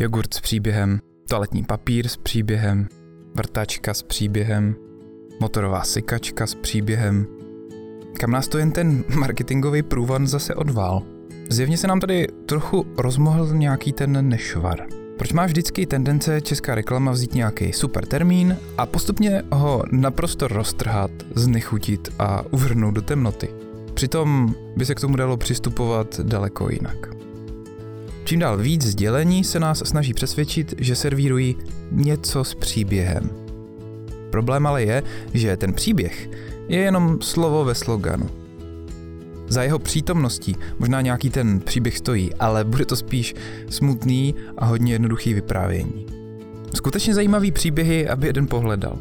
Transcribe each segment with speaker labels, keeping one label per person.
Speaker 1: jogurt s příběhem, toaletní papír s příběhem, vrtačka s příběhem, motorová sykačka s příběhem. Kam nás to jen ten marketingový průvan zase odval? Zjevně se nám tady trochu rozmohl nějaký ten nešvar. Proč má vždycky tendence česká reklama vzít nějaký super termín a postupně ho naprosto roztrhat, znechutit a uvrhnout do temnoty? Přitom by se k tomu dalo přistupovat daleko jinak. Čím dál víc sdělení se nás snaží přesvědčit, že servírují něco s příběhem. Problém ale je, že ten příběh je jenom slovo ve sloganu. Za jeho přítomností možná nějaký ten příběh stojí, ale bude to spíš smutný a hodně jednoduchý vyprávění. Skutečně zajímavý příběhy, aby jeden pohledal.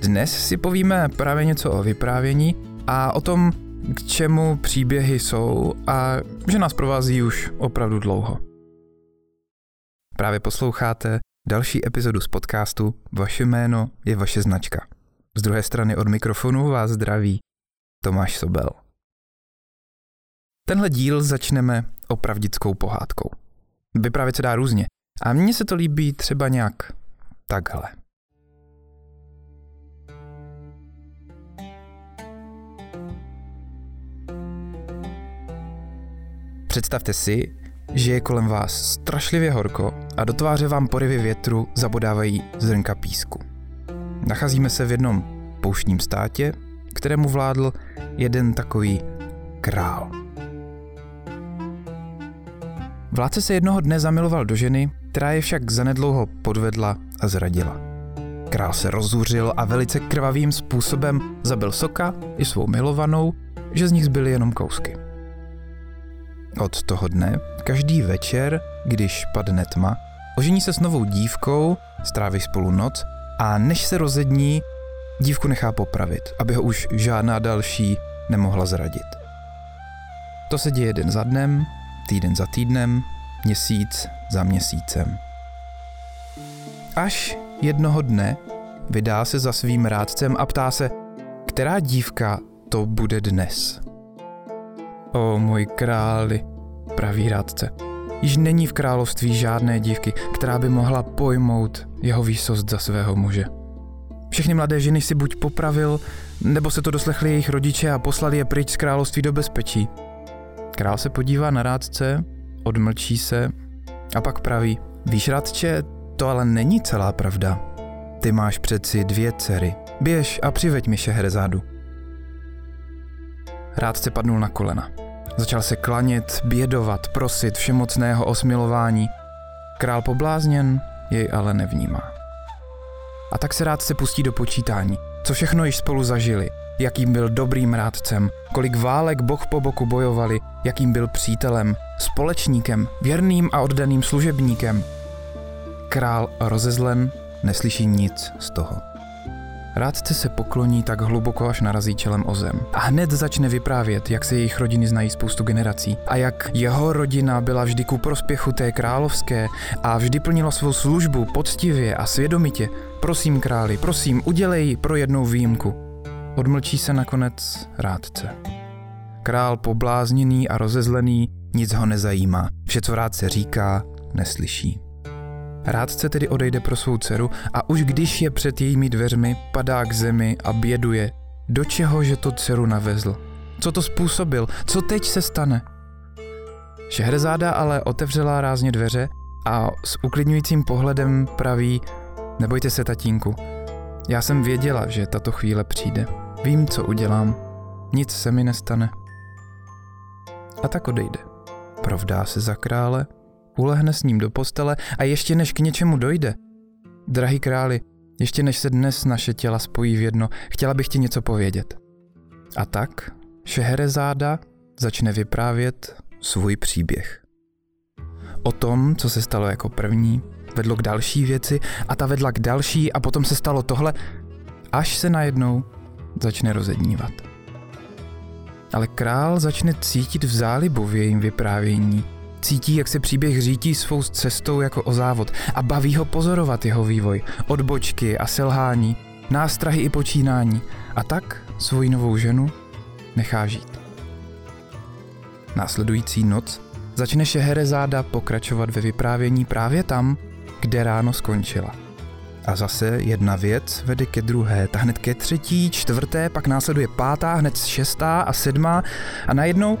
Speaker 1: Dnes si povíme právě něco o vyprávění a o tom, k čemu příběhy jsou a že nás provází už opravdu dlouho. Právě posloucháte další epizodu z podcastu Vaše jméno je vaše značka. Z druhé strany od mikrofonu vás zdraví Tomáš Sobel. Tenhle díl začneme opravdickou pohádkou. Vyprávět se dá různě a mně se to líbí třeba nějak takhle. Představte si, že je kolem vás strašlivě horko a do tváře vám porivy větru zabodávají zrnka písku. Nacházíme se v jednom pouštním státě, kterému vládl jeden takový král. Vládce se jednoho dne zamiloval do ženy, která je však zanedlouho podvedla a zradila. Král se rozuřil a velice krvavým způsobem zabil soka i svou milovanou, že z nich zbyly jenom kousky. Od toho dne, každý večer, když padne tma, ožení se s novou dívkou, stráví spolu noc a než se rozední, dívku nechá popravit, aby ho už žádná další nemohla zradit. To se děje den za dnem, týden za týdnem, měsíc za měsícem. Až jednoho dne vydá se za svým rádcem a ptá se, která dívka to bude dnes. O můj králi, praví rádce. Již není v království žádné dívky, která by mohla pojmout jeho výsost za svého muže. Všechny mladé ženy si buď popravil, nebo se to doslechli jejich rodiče a poslali je pryč z království do bezpečí. Král se podívá na rádce, odmlčí se a pak praví, víš rádče, to ale není celá pravda. Ty máš přeci dvě dcery. Běž a přiveď mi Šehrezádu. Rádce padnul na kolena. Začal se klanět, bědovat, prosit všemocného osmilování. Král poblázněn jej ale nevnímá. A tak se rád se pustí do počítání, co všechno již spolu zažili, jakým byl dobrým rádcem, kolik válek boh po boku bojovali, jakým byl přítelem, společníkem, věrným a oddaným služebníkem. Král rozezlen neslyší nic z toho. Rádce se pokloní tak hluboko, až narazí čelem o zem. A hned začne vyprávět, jak se jejich rodiny znají spoustu generací a jak jeho rodina byla vždy ku prospěchu té královské a vždy plnila svou službu poctivě a svědomitě. Prosím králi, prosím, udělej pro jednou výjimku. Odmlčí se nakonec rádce. Král poblázněný a rozezlený, nic ho nezajímá. Vše, co rádce říká, neslyší. Rádce tedy odejde pro svou dceru a už když je před jejími dveřmi, padá k zemi a běduje, do čeho že to dceru navezl. Co to způsobil? Co teď se stane? Šehrezáda ale otevřela rázně dveře a s uklidňujícím pohledem praví Nebojte se, tatínku. Já jsem věděla, že tato chvíle přijde. Vím, co udělám. Nic se mi nestane. A tak odejde. Provdá se za krále ulehne s ním do postele a ještě než k něčemu dojde. Drahý králi, ještě než se dnes naše těla spojí v jedno, chtěla bych ti něco povědět. A tak Šeherezáda začne vyprávět svůj příběh. O tom, co se stalo jako první, vedlo k další věci a ta vedla k další a potom se stalo tohle, až se najednou začne rozednívat. Ale král začne cítit v zálibu v jejím vyprávění Cítí, jak se příběh řítí svou cestou jako o závod a baví ho pozorovat jeho vývoj, odbočky a selhání, nástrahy i počínání a tak svoji novou ženu nechá žít. Následující noc začne Šeherezáda pokračovat ve vyprávění právě tam, kde ráno skončila. A zase jedna věc vede ke druhé, ta hned ke třetí, čtvrté, pak následuje pátá, hned šestá a sedmá a najednou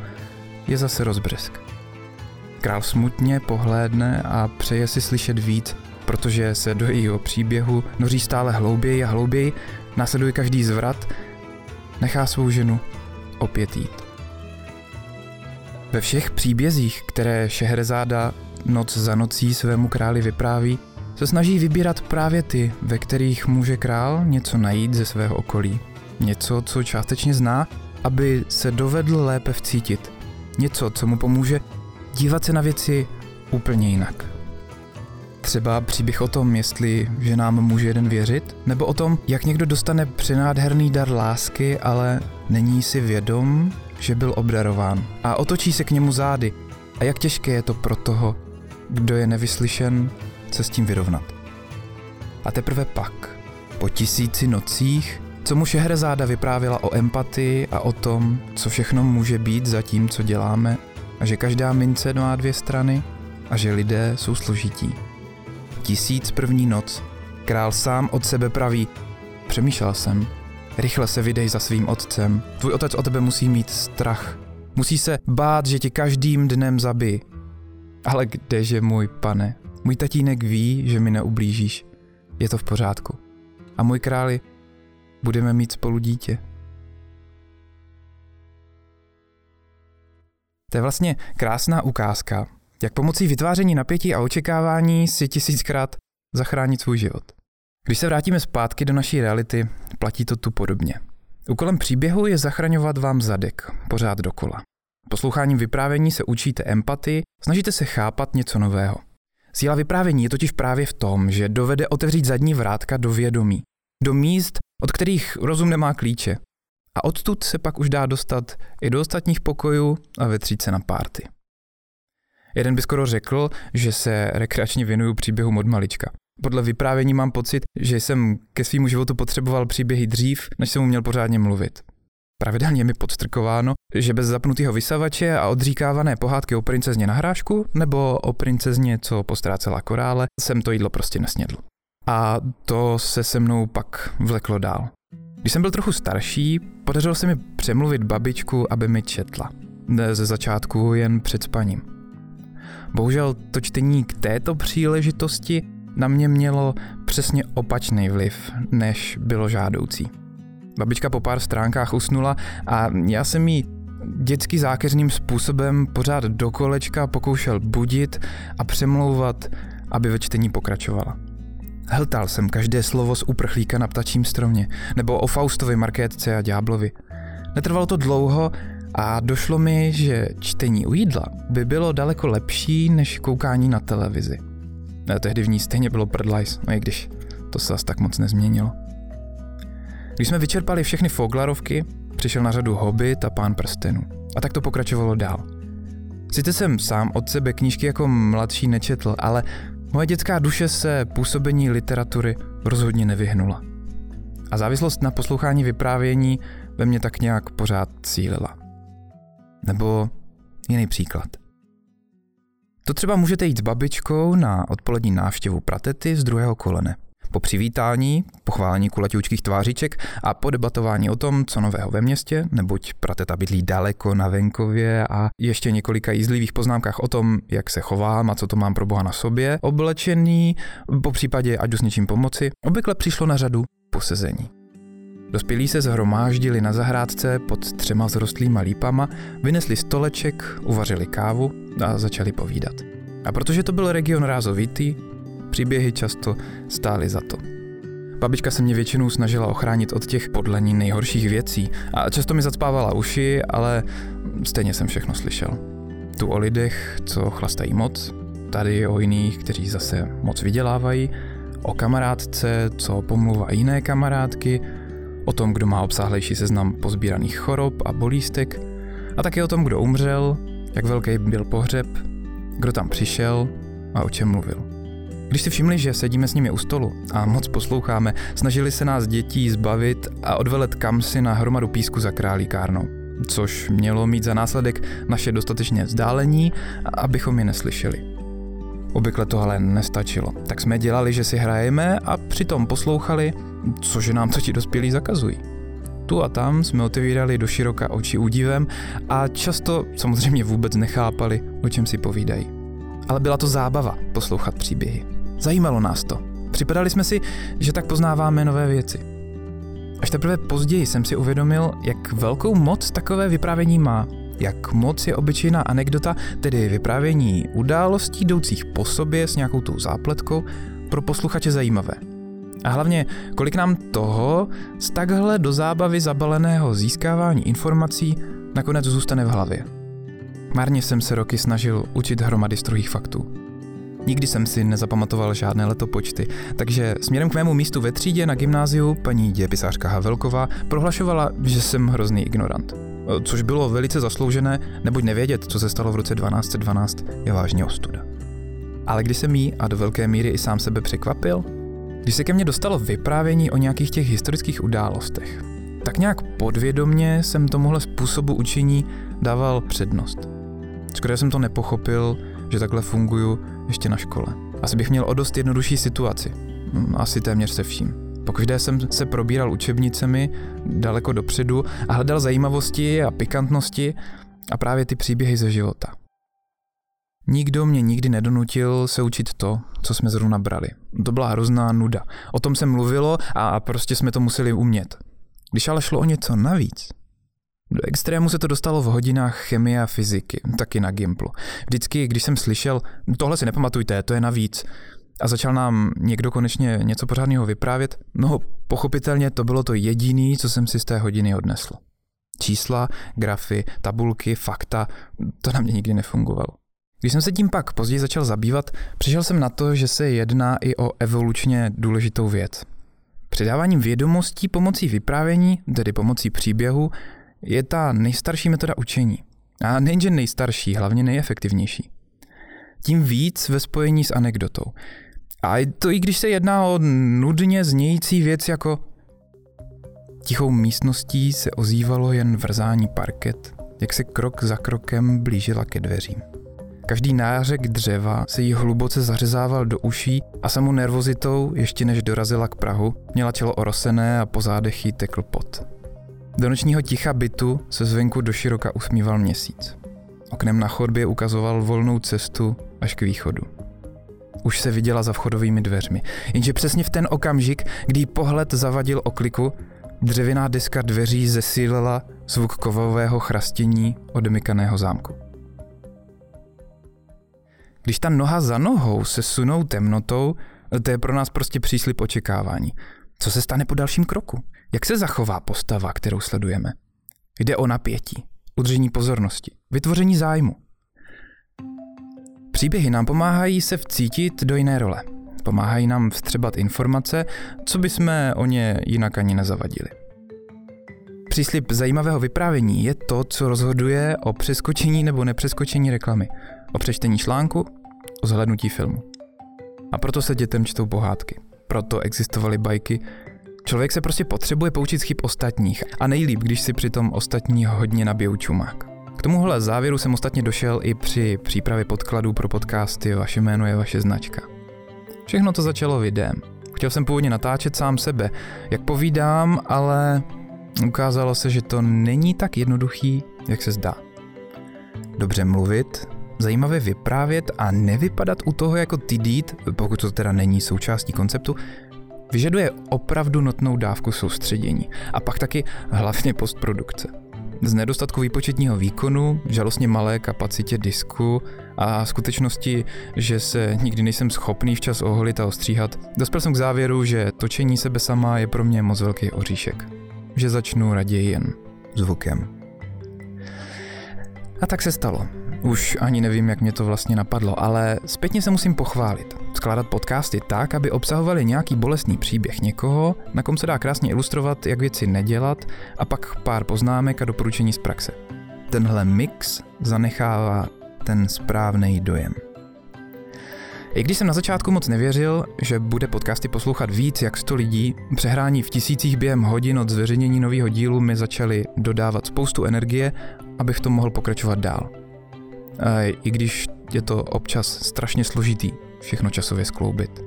Speaker 1: je zase rozbřesk. Král smutně pohlédne a přeje si slyšet víc, protože se do jejího příběhu noří stále hlouběji a hlouběji, následuje každý zvrat, nechá svou ženu opět jít. Ve všech příbězích, které Šehrezáda noc za nocí svému králi vypráví, se snaží vybírat právě ty, ve kterých může král něco najít ze svého okolí. Něco, co částečně zná, aby se dovedl lépe vcítit. Něco, co mu pomůže dívat se na věci úplně jinak. Třeba příběh o tom, jestli že nám může jeden věřit, nebo o tom, jak někdo dostane přenádherný dar lásky, ale není si vědom, že byl obdarován a otočí se k němu zády. A jak těžké je to pro toho, kdo je nevyslyšen, se s tím vyrovnat. A teprve pak, po tisíci nocích, co mu Šehrezáda vyprávěla o empatii a o tom, co všechno může být za tím, co děláme, a že každá mince má dvě strany a že lidé jsou složití. Tisíc první noc. Král sám od sebe praví, přemýšlel jsem, rychle se vydej za svým otcem. Tvůj otec o tebe musí mít strach. Musí se bát, že tě každým dnem zabij. Ale kdeže můj pane? Můj tatínek ví, že mi neublížíš. Je to v pořádku. A můj králi, budeme mít spolu dítě. To je vlastně krásná ukázka, jak pomocí vytváření napětí a očekávání si tisíckrát zachránit svůj život. Když se vrátíme zpátky do naší reality, platí to tu podobně. Úkolem příběhu je zachraňovat vám zadek, pořád dokola. Posloucháním vyprávění se učíte empatii, snažíte se chápat něco nového. Síla vyprávění je totiž právě v tom, že dovede otevřít zadní vrátka do vědomí, do míst, od kterých rozum nemá klíče. A odtud se pak už dá dostat i do ostatních pokojů a vetřít se na párty. Jeden by skoro řekl, že se rekreačně věnuju příběhu od malička. Podle vyprávění mám pocit, že jsem ke svýmu životu potřeboval příběhy dřív, než jsem uměl pořádně mluvit. Pravidelně mi podstrkováno, že bez zapnutého vysavače a odříkávané pohádky o princezně na hrášku nebo o princezně, co postrácela korále, jsem to jídlo prostě nesnědl. A to se se mnou pak vleklo dál. Když jsem byl trochu starší, podařilo se mi přemluvit babičku, aby mi četla. Ze začátku jen před spaním. Bohužel to čtení k této příležitosti na mě mělo přesně opačný vliv, než bylo žádoucí. Babička po pár stránkách usnula a já jsem jí dětsky zákeřným způsobem pořád do kolečka pokoušel budit a přemlouvat, aby ve čtení pokračovala. Hltal jsem každé slovo z uprchlíka na ptačím stromě, nebo o Faustovi, Markétce a Ďáblovi. Netrvalo to dlouho a došlo mi, že čtení u jídla by bylo daleko lepší než koukání na televizi. A tehdy v ní stejně bylo prdlajs, no i když to se zase tak moc nezměnilo. Když jsme vyčerpali všechny Foglarovky, přišel na řadu Hobbit a Pán prstenů. A tak to pokračovalo dál. Sice jsem sám od sebe knížky jako mladší nečetl, ale moje dětská duše se působení literatury rozhodně nevyhnula. A závislost na poslouchání vyprávění ve mně tak nějak pořád cílila. Nebo jiný příklad. To třeba můžete jít s babičkou na odpolední návštěvu pratety z druhého kolene. Po přivítání, pochválení kulaťoučkých tváříček a po debatování o tom, co nového ve městě, neboť prateta bydlí daleko na venkově a ještě několika jízlivých poznámkách o tom, jak se chovám a co to mám pro boha na sobě, oblečený, po případě ať s něčím pomoci, obvykle přišlo na řadu posezení. Dospělí se zhromáždili na zahrádce pod třema zrostlýma lípama, vynesli stoleček, uvařili kávu a začali povídat. A protože to byl region rázovitý, příběhy často stály za to. Babička se mě většinou snažila ochránit od těch podle ní nejhorších věcí a často mi zacpávala uši, ale stejně jsem všechno slyšel. Tu o lidech, co chlastají moc, tady o jiných, kteří zase moc vydělávají, o kamarádce, co pomluvá jiné kamarádky, o tom, kdo má obsáhlejší seznam pozbíraných chorob a bolístek, a také o tom, kdo umřel, jak velký byl pohřeb, kdo tam přišel a o čem mluvil. Když si všimli, že sedíme s nimi u stolu a moc posloucháme, snažili se nás dětí zbavit a odvelet kamsi na hromadu písku za králíkárnou. což mělo mít za následek naše dostatečné vzdálení, abychom je neslyšeli. Obvykle to ale nestačilo, tak jsme dělali, že si hrajeme a přitom poslouchali, což nám to ti dospělí zakazují. Tu a tam jsme otevírali do široka oči údivem a často samozřejmě vůbec nechápali, o čem si povídají. Ale byla to zábava poslouchat příběhy. Zajímalo nás to. Připadali jsme si, že tak poznáváme nové věci. Až teprve později jsem si uvědomil, jak velkou moc takové vyprávění má. Jak moc je obyčejná anekdota, tedy vyprávění událostí jdoucích po sobě s nějakou tou zápletkou, pro posluchače zajímavé. A hlavně, kolik nám toho z takhle do zábavy zabaleného získávání informací nakonec zůstane v hlavě. Marně jsem se roky snažil učit hromady strohých faktů. Nikdy jsem si nezapamatoval žádné letopočty, takže směrem k mému místu ve třídě na gymnáziu paní dějepisářka Havelková prohlašovala, že jsem hrozný ignorant. Což bylo velice zasloužené, neboť nevědět, co se stalo v roce 1212, je vážně ostuda. Ale když jsem jí a do velké míry i sám sebe překvapil, když se ke mně dostalo vyprávění o nějakých těch historických událostech, tak nějak podvědomně jsem tomuhle způsobu učení dával přednost. Skoro jsem to nepochopil, že takhle funguju ještě na škole. Asi bych měl o dost jednodušší situaci. Hm, asi téměř se vším. Pokaždé jsem se probíral učebnicemi daleko dopředu a hledal zajímavosti a pikantnosti a právě ty příběhy ze života. Nikdo mě nikdy nedonutil se učit to, co jsme zrovna brali. To byla hrozná nuda. O tom se mluvilo a prostě jsme to museli umět. Když ale šlo o něco navíc, do extrému se to dostalo v hodinách chemie a fyziky, taky na Gimplu. Vždycky, když jsem slyšel, tohle si nepamatujte, to je navíc, a začal nám někdo konečně něco pořádného vyprávět, no pochopitelně to bylo to jediné, co jsem si z té hodiny odnesl. Čísla, grafy, tabulky, fakta, to na mě nikdy nefungovalo. Když jsem se tím pak později začal zabývat, přišel jsem na to, že se jedná i o evolučně důležitou věc. Předáváním vědomostí pomocí vyprávění, tedy pomocí příběhu, je ta nejstarší metoda učení. A nejenže nejstarší, hlavně nejefektivnější. Tím víc ve spojení s anekdotou. A to i když se jedná o nudně znějící věc jako tichou místností se ozývalo jen vrzání parket, jak se krok za krokem blížila ke dveřím. Každý nářek dřeva se jí hluboce zařezával do uší a samou nervozitou, ještě než dorazila k Prahu, měla tělo orosené a po zádech jí tekl pot. Do nočního ticha bytu se zvenku do široka usmíval měsíc. Oknem na chodbě ukazoval volnou cestu až k východu. Už se viděla za vchodovými dveřmi, jenže přesně v ten okamžik, kdy pohled zavadil okliku, dřevěná deska dveří zesílila zvuk kovového chrastění odemykaného zámku. Když ta noha za nohou se sunou temnotou, to je pro nás prostě příslip očekávání. Co se stane po dalším kroku? Jak se zachová postava, kterou sledujeme? Jde o napětí, udržení pozornosti, vytvoření zájmu. Příběhy nám pomáhají se vcítit do jiné role. Pomáhají nám vstřebat informace, co by jsme o ně jinak ani nezavadili. Příslip zajímavého vyprávění je to, co rozhoduje o přeskočení nebo nepřeskočení reklamy, o přečtení článku, o zhlednutí filmu. A proto se dětem čtou pohádky. Proto existovaly bajky, Člověk se prostě potřebuje poučit z chyb ostatních a nejlíp, když si přitom ostatní hodně nabijou čumák. K tomuhle závěru jsem ostatně došel i při přípravě podkladů pro podcasty Vaše jméno je vaše značka. Všechno to začalo videem. Chtěl jsem původně natáčet sám sebe, jak povídám, ale ukázalo se, že to není tak jednoduchý, jak se zdá. Dobře mluvit, zajímavě vyprávět a nevypadat u toho jako tidít, pokud to teda není součástí konceptu, Vyžaduje opravdu notnou dávku soustředění a pak taky hlavně postprodukce. Z nedostatku výpočetního výkonu, žalostně malé kapacitě disku a skutečnosti, že se nikdy nejsem schopný včas oholit a ostříhat, dospěl jsem k závěru, že točení sebe sama je pro mě moc velký oříšek. Že začnu raději jen zvukem. A tak se stalo. Už ani nevím, jak mě to vlastně napadlo, ale zpětně se musím pochválit. Skládat podcasty tak, aby obsahovaly nějaký bolestný příběh někoho, na kom se dá krásně ilustrovat, jak věci nedělat, a pak pár poznámek a doporučení z praxe. Tenhle mix zanechává ten správný dojem. I když jsem na začátku moc nevěřil, že bude podcasty poslouchat víc jak 100 lidí, přehrání v tisících během hodin od zveřejnění nového dílu mi začaly dodávat spoustu energie, abych v tom mohl pokračovat dál. I když je to občas strašně složitý všechno časově skloubit.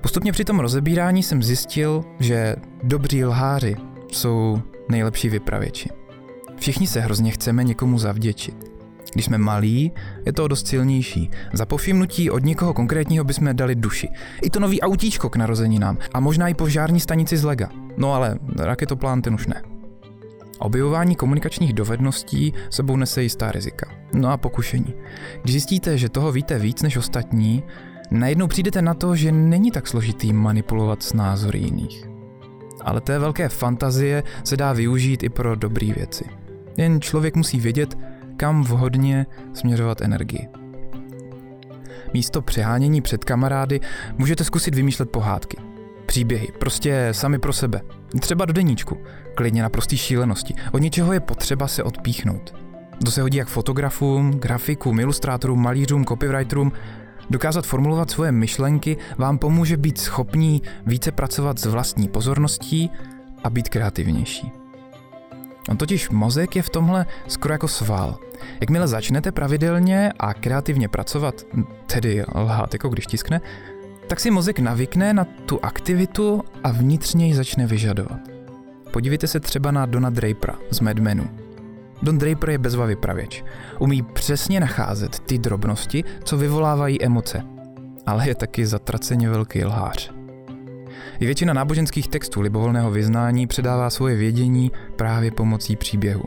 Speaker 1: Postupně při tom rozebírání jsem zjistil, že dobří lháři jsou nejlepší vypravěči. Všichni se hrozně chceme někomu zavděčit. Když jsme malí, je to dost silnější. Za povšimnutí od někoho konkrétního bychom dali duši. I to nový autíčko k narozeninám a možná i požární stanici z Lega. No ale raketoplán ten už ne. Objevování komunikačních dovedností sebou nese jistá rizika. No a pokušení. Když zjistíte, že toho víte víc než ostatní, najednou přijdete na to, že není tak složitý manipulovat s názory jiných. Ale té velké fantazie se dá využít i pro dobré věci. Jen člověk musí vědět, kam vhodně směřovat energii. Místo přehánění před kamarády můžete zkusit vymýšlet pohádky. Příběhy, prostě sami pro sebe. Třeba do deníčku, klidně na prostý šílenosti. Od něčeho je potřeba se odpíchnout. To se hodí jak fotografům, grafikům, ilustrátorům, malířům, copywriterům. Dokázat formulovat svoje myšlenky vám pomůže být schopní více pracovat s vlastní pozorností a být kreativnější. On totiž mozek je v tomhle skoro jako sval. Jakmile začnete pravidelně a kreativně pracovat, tedy lhát jako když tiskne, tak si mozek navykne na tu aktivitu a vnitřně ji začne vyžadovat. Podívejte se třeba na Dona Drapera z Mad Menu. Don Draper je bezva vypravěč. Umí přesně nacházet ty drobnosti, co vyvolávají emoce. Ale je taky zatraceně velký lhář. I většina náboženských textů libovolného vyznání předává svoje vědění právě pomocí příběhu.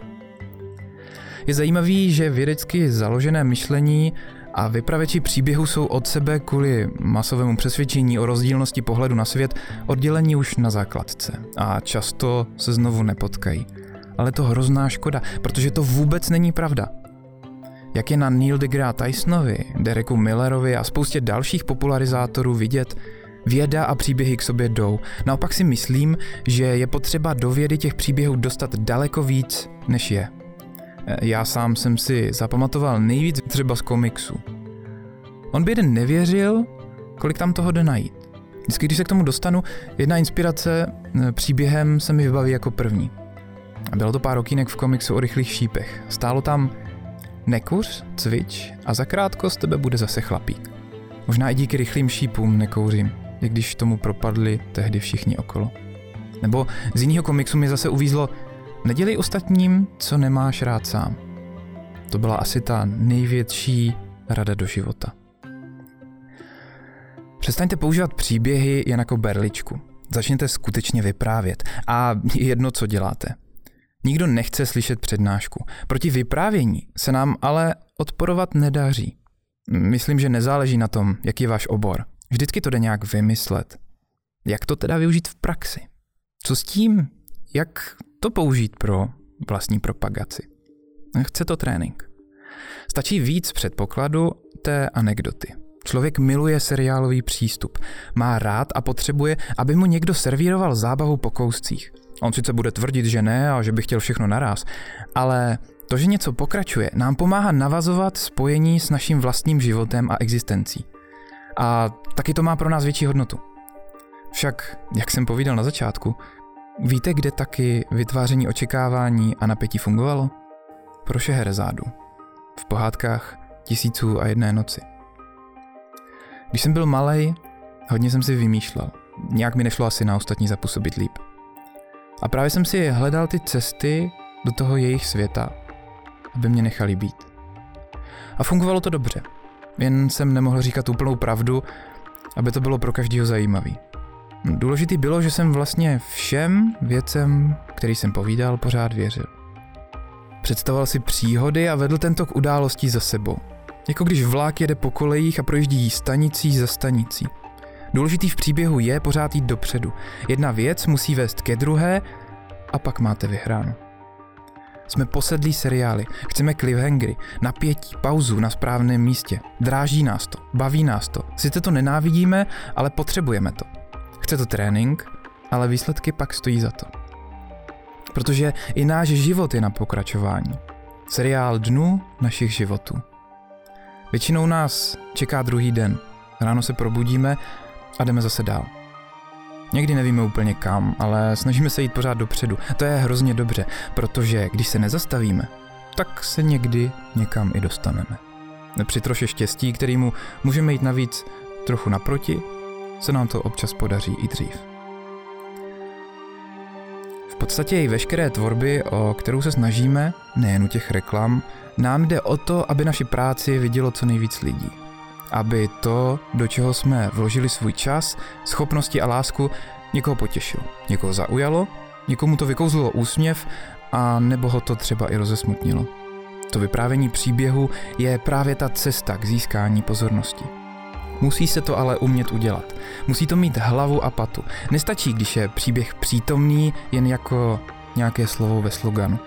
Speaker 1: Je zajímavý, že vědecky založené myšlení a vypravěči příběhu jsou od sebe kvůli masovému přesvědčení o rozdílnosti pohledu na svět oddělení už na základce a často se znovu nepotkají. Ale to hrozná škoda, protože to vůbec není pravda. Jak je na Neil deGrasse Tysonovi, Dereku Millerovi a spoustě dalších popularizátorů vidět, Věda a příběhy k sobě jdou. Naopak si myslím, že je potřeba do vědy těch příběhů dostat daleko víc, než je. E, já sám jsem si zapamatoval nejvíc třeba z komiksu. On by jeden nevěřil, kolik tam toho jde najít. Vždycky, když se k tomu dostanu, jedna inspirace e, příběhem se mi vybaví jako první. A bylo to pár okýnek v komiksu o rychlých šípech. Stálo tam nekuř, cvič a zakrátko z tebe bude zase chlapík. Možná i díky rychlým šípům nekouřím i když tomu propadli tehdy všichni okolo. Nebo z jiného komiksu mi zase uvízlo Nedělej ostatním, co nemáš rád sám. To byla asi ta největší rada do života. Přestaňte používat příběhy jen jako berličku. Začněte skutečně vyprávět. A jedno, co děláte. Nikdo nechce slyšet přednášku. Proti vyprávění se nám ale odporovat nedaří. Myslím, že nezáleží na tom, jaký je váš obor. Vždycky to jde nějak vymyslet. Jak to teda využít v praxi? Co s tím? Jak to použít pro vlastní propagaci? Chce to trénink. Stačí víc předpokladu té anekdoty. Člověk miluje seriálový přístup. Má rád a potřebuje, aby mu někdo servíroval zábavu po kouscích. On sice bude tvrdit, že ne a že by chtěl všechno naraz, ale to, že něco pokračuje, nám pomáhá navazovat spojení s naším vlastním životem a existencí. A taky to má pro nás větší hodnotu. Však, jak jsem povídal na začátku, víte, kde taky vytváření očekávání a napětí fungovalo? Pro Šeherezádu. V pohádkách Tisíců a jedné noci. Když jsem byl malý, hodně jsem si vymýšlel. Nějak mi nešlo asi na ostatní zapůsobit líp. A právě jsem si hledal ty cesty do toho jejich světa, aby mě nechali být. A fungovalo to dobře. Jen jsem nemohl říkat úplnou pravdu, aby to bylo pro každého zajímavý. Důležitý bylo, že jsem vlastně všem věcem, který jsem povídal, pořád věřil. Představoval si příhody a vedl tento k událostí za sebou. Jako když vlak jede po kolejích a projíždí stanicí za stanicí. Důležitý v příběhu je pořád jít dopředu. Jedna věc musí vést ke druhé a pak máte vyhráno. Jsme posedlí seriály, chceme cliffhangery, napětí, pauzu na správném místě. Dráží nás to, baví nás to. Sice to nenávidíme, ale potřebujeme to. Chce to trénink, ale výsledky pak stojí za to. Protože i náš život je na pokračování. Seriál dnu našich životů. Většinou nás čeká druhý den. Ráno se probudíme a jdeme zase dál. Někdy nevíme úplně kam, ale snažíme se jít pořád dopředu. To je hrozně dobře, protože když se nezastavíme, tak se někdy někam i dostaneme. Při troše štěstí, kterýmu můžeme jít navíc trochu naproti, se nám to občas podaří i dřív. V podstatě i veškeré tvorby, o kterou se snažíme, nejen u těch reklam, nám jde o to, aby naši práci vidělo co nejvíc lidí. Aby to, do čeho jsme vložili svůj čas, schopnosti a lásku, někoho potěšilo, někoho zaujalo, někomu to vykouzlilo úsměv a nebo ho to třeba i rozesmutnilo. To vyprávění příběhu je právě ta cesta k získání pozornosti. Musí se to ale umět udělat. Musí to mít hlavu a patu. Nestačí, když je příběh přítomný jen jako nějaké slovo ve sloganu.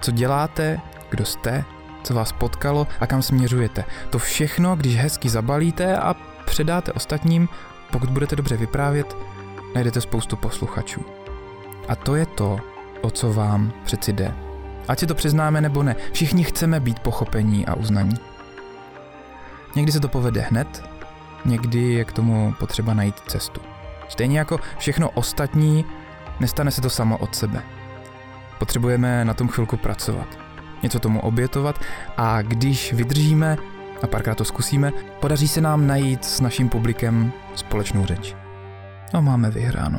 Speaker 1: Co děláte, kdo jste, co vás potkalo a kam směřujete. To všechno, když hezky zabalíte a předáte ostatním, pokud budete dobře vyprávět, najdete spoustu posluchačů. A to je to, o co vám přeci jde. Ať si to přiznáme nebo ne, všichni chceme být pochopení a uznaní. Někdy se to povede hned, někdy je k tomu potřeba najít cestu. Stejně jako všechno ostatní, nestane se to samo od sebe. Potřebujeme na tom chvilku pracovat, něco tomu obětovat a když vydržíme a párkrát to zkusíme, podaří se nám najít s naším publikem společnou řeč. No máme vyhráno.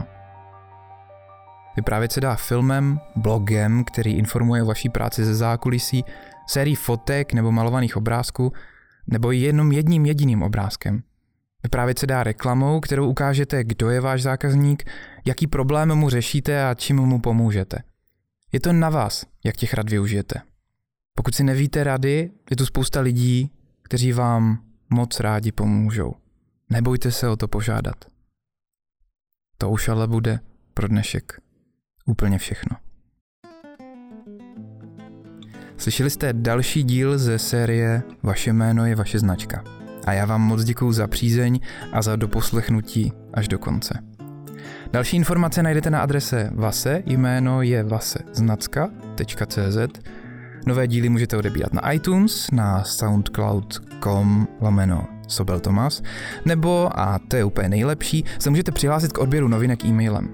Speaker 1: Vyprávět se dá filmem, blogem, který informuje o vaší práci ze zákulisí, sérií fotek nebo malovaných obrázků, nebo jenom jedním jediným obrázkem. Vyprávět se dá reklamou, kterou ukážete, kdo je váš zákazník, jaký problém mu řešíte a čím mu pomůžete. Je to na vás, jak těch rad využijete. Pokud si nevíte rady, je tu spousta lidí, kteří vám moc rádi pomůžou. Nebojte se o to požádat. To už ale bude pro dnešek úplně všechno. Slyšeli jste další díl ze série Vaše jméno je vaše značka. A já vám moc děkuju za přízeň a za doposlechnutí až do konce. Další informace najdete na adrese Vase, jméno je vaseznacka.cz. Nové díly můžete odebírat na iTunes, na soundcloud.com lomeno Sobel Tomas, nebo, a to je úplně nejlepší, se můžete přihlásit k odběru novinek e-mailem.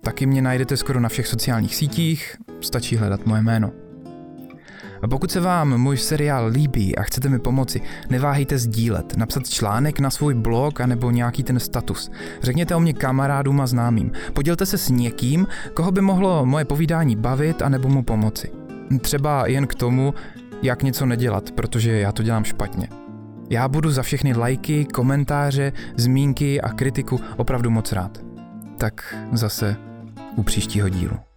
Speaker 1: Taky mě najdete skoro na všech sociálních sítích, stačí hledat moje jméno. A pokud se vám můj seriál líbí a chcete mi pomoci, neváhejte sdílet, napsat článek na svůj blog anebo nějaký ten status. Řekněte o mě kamarádům a známým. Podělte se s někým, koho by mohlo moje povídání bavit anebo mu pomoci. Třeba jen k tomu, jak něco nedělat, protože já to dělám špatně. Já budu za všechny lajky, komentáře, zmínky a kritiku opravdu moc rád. Tak zase u příštího dílu.